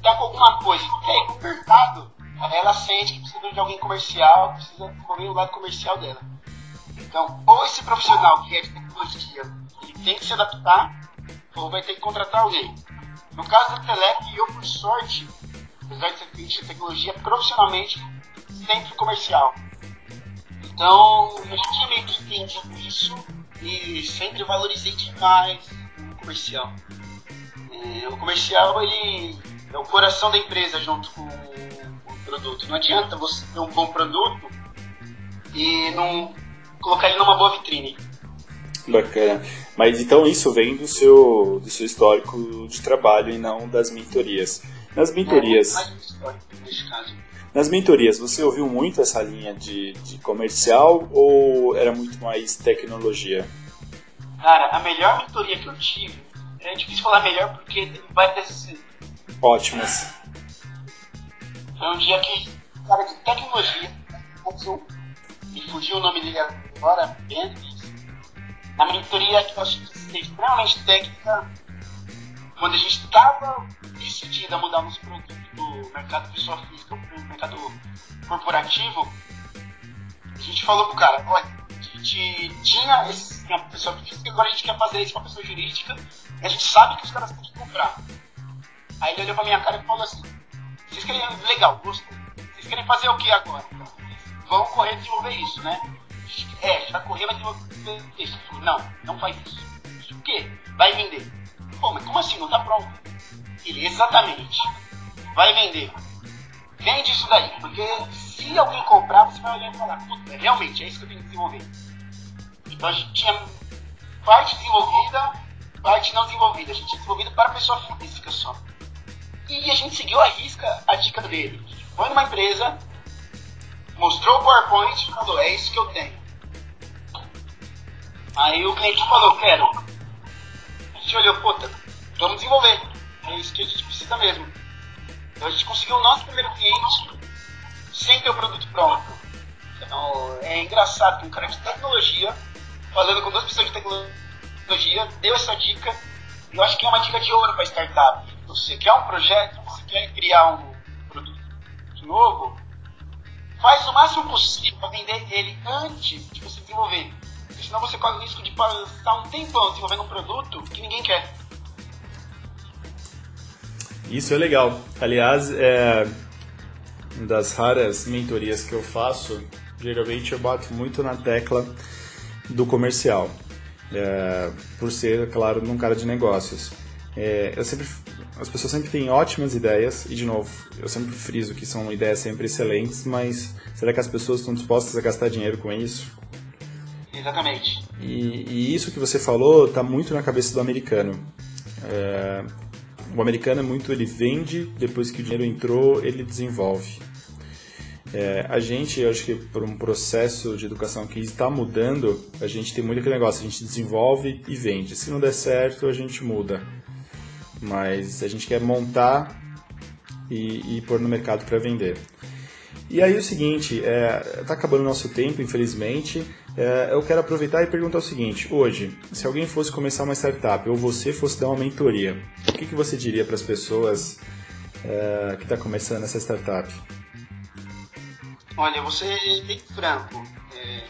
Speaker 4: tá com alguma coisa que é com o mercado, ela sente que precisa de alguém comercial, precisa desenvolver o lado comercial dela. Então, ou esse profissional que é de tecnologia, ele tem que se adaptar, ou vai ter que contratar alguém. No caso da Telep, eu, por sorte, apesar de ser de tecnologia, profissionalmente, sempre comercial. Então, eu tinha meio que entendido isso e sempre valorizei demais o comercial. É, o comercial, ele é o coração da empresa junto com o produto. Não adianta você ter um bom produto e não colocar ele numa boa vitrine.
Speaker 3: Bacana. Mas então isso vem do seu, do seu histórico de trabalho e não das mentorias. Nas mentorias.
Speaker 4: É, histórico nesse caso.
Speaker 3: Nas mentorias, você ouviu muito essa linha de, de comercial ou era muito mais tecnologia?
Speaker 4: Cara, a melhor mentoria que eu tive, é difícil falar melhor porque tem várias
Speaker 3: ótimas.
Speaker 4: Foi um dia que o cara de tecnologia, me fugiu o nome dele agora, Bendis, na mentoria que eu achei extremamente técnica, quando a gente estava decidido a mudar nos produtos do mercado pessoa física para o mercado corporativo, a gente falou pro cara, olha, a gente tinha esse uma pessoa física, agora a gente quer fazer isso para pessoa jurídica, a gente sabe que os caras têm que comprar. Aí ele olhou pra minha cara e falou assim: Vocês querem. Legal. Vocês querem fazer o que agora? Vão correr desenvolver isso, né? É, a gente vai correr, vai desenvolver isso. Não, não faz isso. O quê? Vai vender. Pô, mas como assim? Não tá pronto. Ele, exatamente. Vai vender. Vende isso daí. Porque se alguém comprar, você vai olhar e falar: Puta, realmente, é isso que eu tenho que desenvolver. Então a gente tinha parte desenvolvida, parte não desenvolvida. A gente tinha desenvolvido para a pessoa física só. E a gente seguiu a risca a dica dele. Foi numa empresa, mostrou o PowerPoint falou, é isso que eu tenho. Aí o cliente falou, quero. A gente olhou, puta, vamos desenvolver. É isso que a gente precisa mesmo. Então a gente conseguiu o nosso primeiro cliente sem ter o produto pronto. Então é engraçado que um cara de tecnologia, falando com duas pessoas de tecnologia, deu essa dica. Eu acho que é uma dica de ouro para startup você quer um projeto, você quer criar um produto novo, faz o máximo possível para vender ele antes de você desenvolver. Porque senão você corre o risco de passar um tempão desenvolvendo um produto que ninguém quer.
Speaker 3: Isso é legal. Aliás, é uma das raras mentorias que eu faço, geralmente eu bato muito na tecla do comercial. É, por ser, claro, um cara de negócios. É, eu sempre as pessoas sempre têm ótimas ideias, e de novo, eu sempre friso que são ideias sempre excelentes, mas será que as pessoas estão dispostas a gastar dinheiro com isso?
Speaker 4: Exatamente.
Speaker 3: E, e isso que você falou está muito na cabeça do americano. É, o americano é muito, ele vende, depois que o dinheiro entrou, ele desenvolve. É, a gente, eu acho que por um processo de educação que está mudando, a gente tem muito aquele negócio, a gente desenvolve e vende. Se não der certo, a gente muda mas a gente quer montar e, e pôr no mercado para vender. E aí o seguinte, está é, tá acabando o nosso tempo, infelizmente. É, eu quero aproveitar e perguntar o seguinte: hoje, se alguém fosse começar uma startup ou você fosse dar uma mentoria, o que, que você diria para as pessoas é, que está começando essa startup?
Speaker 4: Olha, você bem franco. É,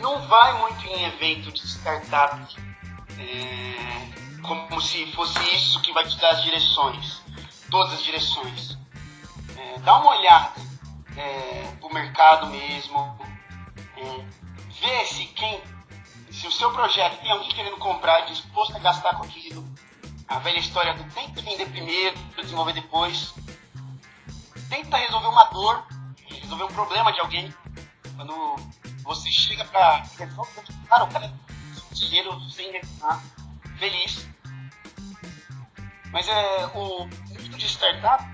Speaker 4: não vai muito em evento de startup. É, como se fosse isso que vai te dar as direções, todas as direções. É, dá uma olhada é, pro mercado mesmo, é, vê se quem, se o seu projeto tem alguém querendo comprar, disposto a gastar com aquilo. A velha história do tenta vender primeiro, desenvolver depois. Tenta resolver uma dor, resolver um problema de alguém. Quando você chega pra resolver, cara, o cara dinheiro sem reclamar, feliz. Mas é o mundo de startup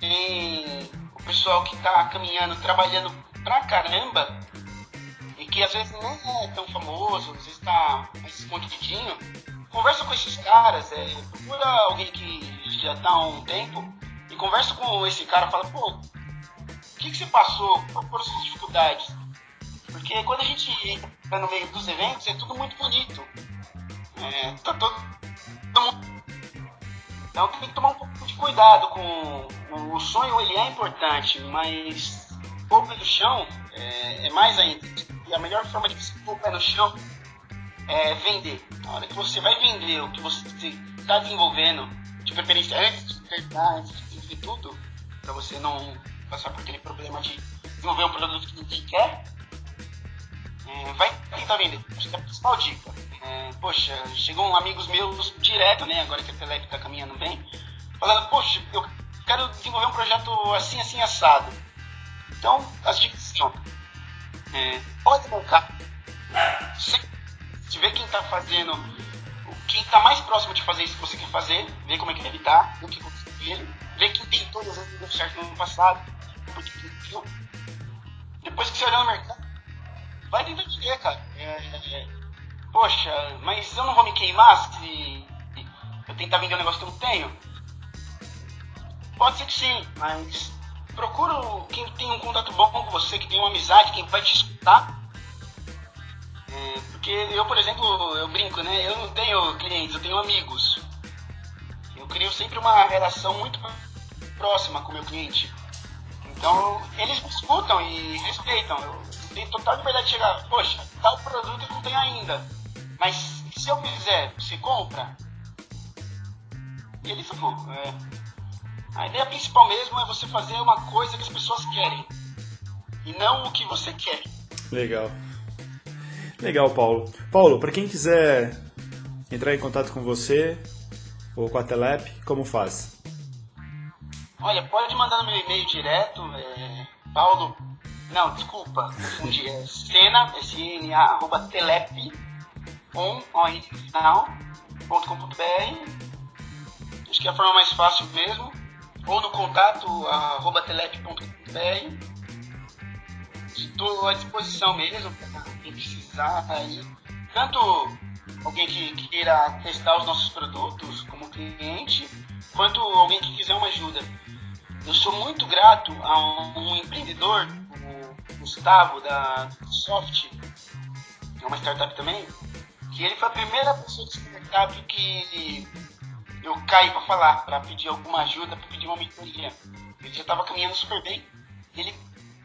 Speaker 4: tem o pessoal que está caminhando, trabalhando pra caramba e que às vezes não é tão famoso, às vezes está mais escondidinho. Conversa com esses caras, é, procura alguém que já está há um tempo e conversa com esse cara, fala, pô, o que, que você passou? Quais foram as suas dificuldades? Porque quando a gente entra no meio dos eventos, é tudo muito bonito. É, tá todo, todo mundo... Então tem que tomar um pouco de cuidado com o sonho, ele é importante, mas pôr o pé no chão é, é, mais ainda. E a melhor forma de você pôr o pé no chão é vender. Na hora que você vai vender o que você está desenvolvendo, de preferência antes de terminar, antes de tudo, para você não passar por aquele problema de desenvolver um produto que ninguém quer, é, vai tentar vender. Acho que é a principal dica. É, poxa, chegou um amigos meus direto, né? Agora que a Telep está caminhando bem, falando, poxa, eu quero desenvolver um projeto assim, assim, assado. Então, as dicas são: é, olha o mercado. Se, vê quem está fazendo, quem está mais próximo de fazer isso que você quer fazer, vê como é que ele está, o que conseguiu ele, vê quem tem todas as deu certo no ano passado, depois que você olhar no mercado, vai tentar entender, cara. É, é, é, poxa, mas eu não vou me queimar se eu tentar vender um negócio que eu não tenho? Pode ser que sim, mas procura quem tem um contato bom com você, que tem uma amizade, quem vai te escutar. É, porque eu, por exemplo, eu brinco, né? Eu não tenho clientes, eu tenho amigos. Eu crio sempre uma relação muito próxima com o meu cliente. Então, eles me escutam e respeitam. Eu tenho total liberdade de chegar, poxa, tal produto eu não tenho ainda. Mas se eu quiser, você compra? E eles vão. É, a ideia principal mesmo é você fazer uma coisa que as pessoas querem. E não o que você quer.
Speaker 3: Legal. Legal, Paulo. Paulo, para quem quiser entrar em contato com você ou com a Telep, como faz?
Speaker 4: Olha, pode mandar no meu e-mail direto, é, Paulo. Não, desculpa, confundi. É cena, S-N-A, arroba telep, com, ponto br. Acho que é a forma mais fácil mesmo. Ou no contato, arroba telep.br. Estou à disposição mesmo, para quem precisar aí. Tanto alguém que queira testar os nossos produtos como cliente, quanto alguém que quiser uma ajuda. Eu sou muito grato a um empreendedor, o Gustavo, da Soft, é uma startup também, que ele foi a primeira pessoa de startup que eu caí para falar, para pedir alguma ajuda, para pedir uma mentoria. Ele já estava caminhando super bem. Ele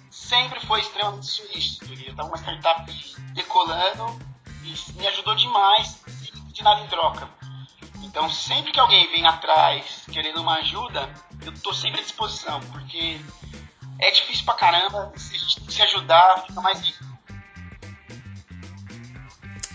Speaker 4: sempre foi extremamente solícito. Ele estava uma startup decolando e me ajudou demais, sem pedir nada em troca. Então, sempre que alguém vem atrás querendo uma ajuda, eu estou sempre à disposição, porque é difícil pra caramba. Se a gente se ajudar, fica mais difícil.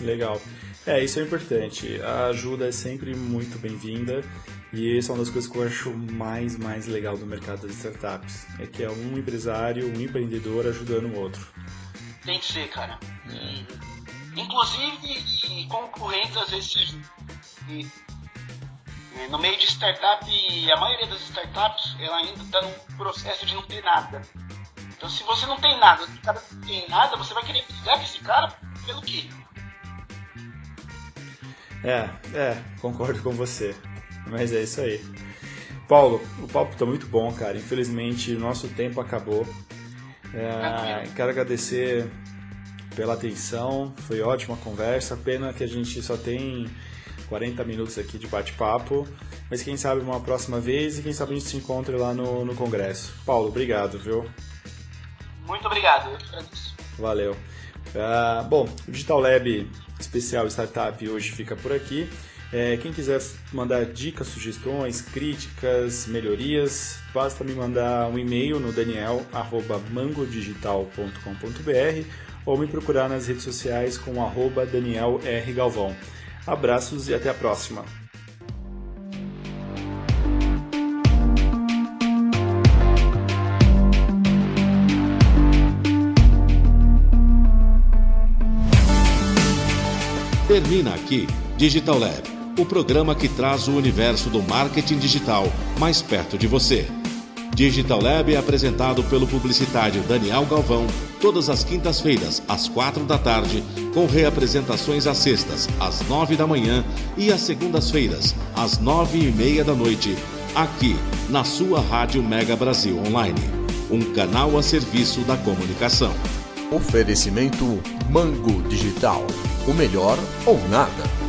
Speaker 3: Legal. É, isso é importante. A ajuda é sempre muito bem-vinda. E essa é uma das coisas que eu acho mais, mais legal do mercado das startups. É que é um empresário, um empreendedor ajudando o outro.
Speaker 4: Tem que ser, cara. Inclusive, concorrentes às vezes se ajudam. No meio de startup, a maioria das startups, ela ainda está num processo de não ter nada. Então, se você não tem nada, o cara não tem nada, você vai querer brigar com esse cara pelo quê?
Speaker 3: É, é, concordo com você. Mas é isso aí. Paulo, o papo tá muito bom, cara. Infelizmente, nosso tempo acabou. É, quero agradecer pela atenção, foi ótima conversa. Pena que a gente só tem 40 minutos aqui de bate-papo. Mas quem sabe uma próxima vez e quem sabe a gente se encontre lá no, no congresso. Paulo, obrigado, viu?
Speaker 4: Muito obrigado, eu que agradeço.
Speaker 3: Valeu. Uh, bom, o Digital Lab especial Startup hoje fica por aqui. É, quem quiser mandar dicas, sugestões, críticas, melhorias, basta me mandar um e-mail no daniel@mangodigital.com.br ou me procurar nas redes sociais com arroba Daniel R. Galvão. Abraços e até a próxima.
Speaker 1: Termina aqui Digital Lab, o programa que traz o universo do marketing digital mais perto de você. Digital Lab é apresentado pelo publicitário Daniel Galvão todas as quintas-feiras, às quatro da tarde, com reapresentações às sextas, às nove da manhã e às segundas-feiras, às nove e meia da noite, aqui na sua Rádio Mega Brasil Online, um canal a serviço da comunicação.
Speaker 2: Oferecimento Mango Digital. O melhor ou nada.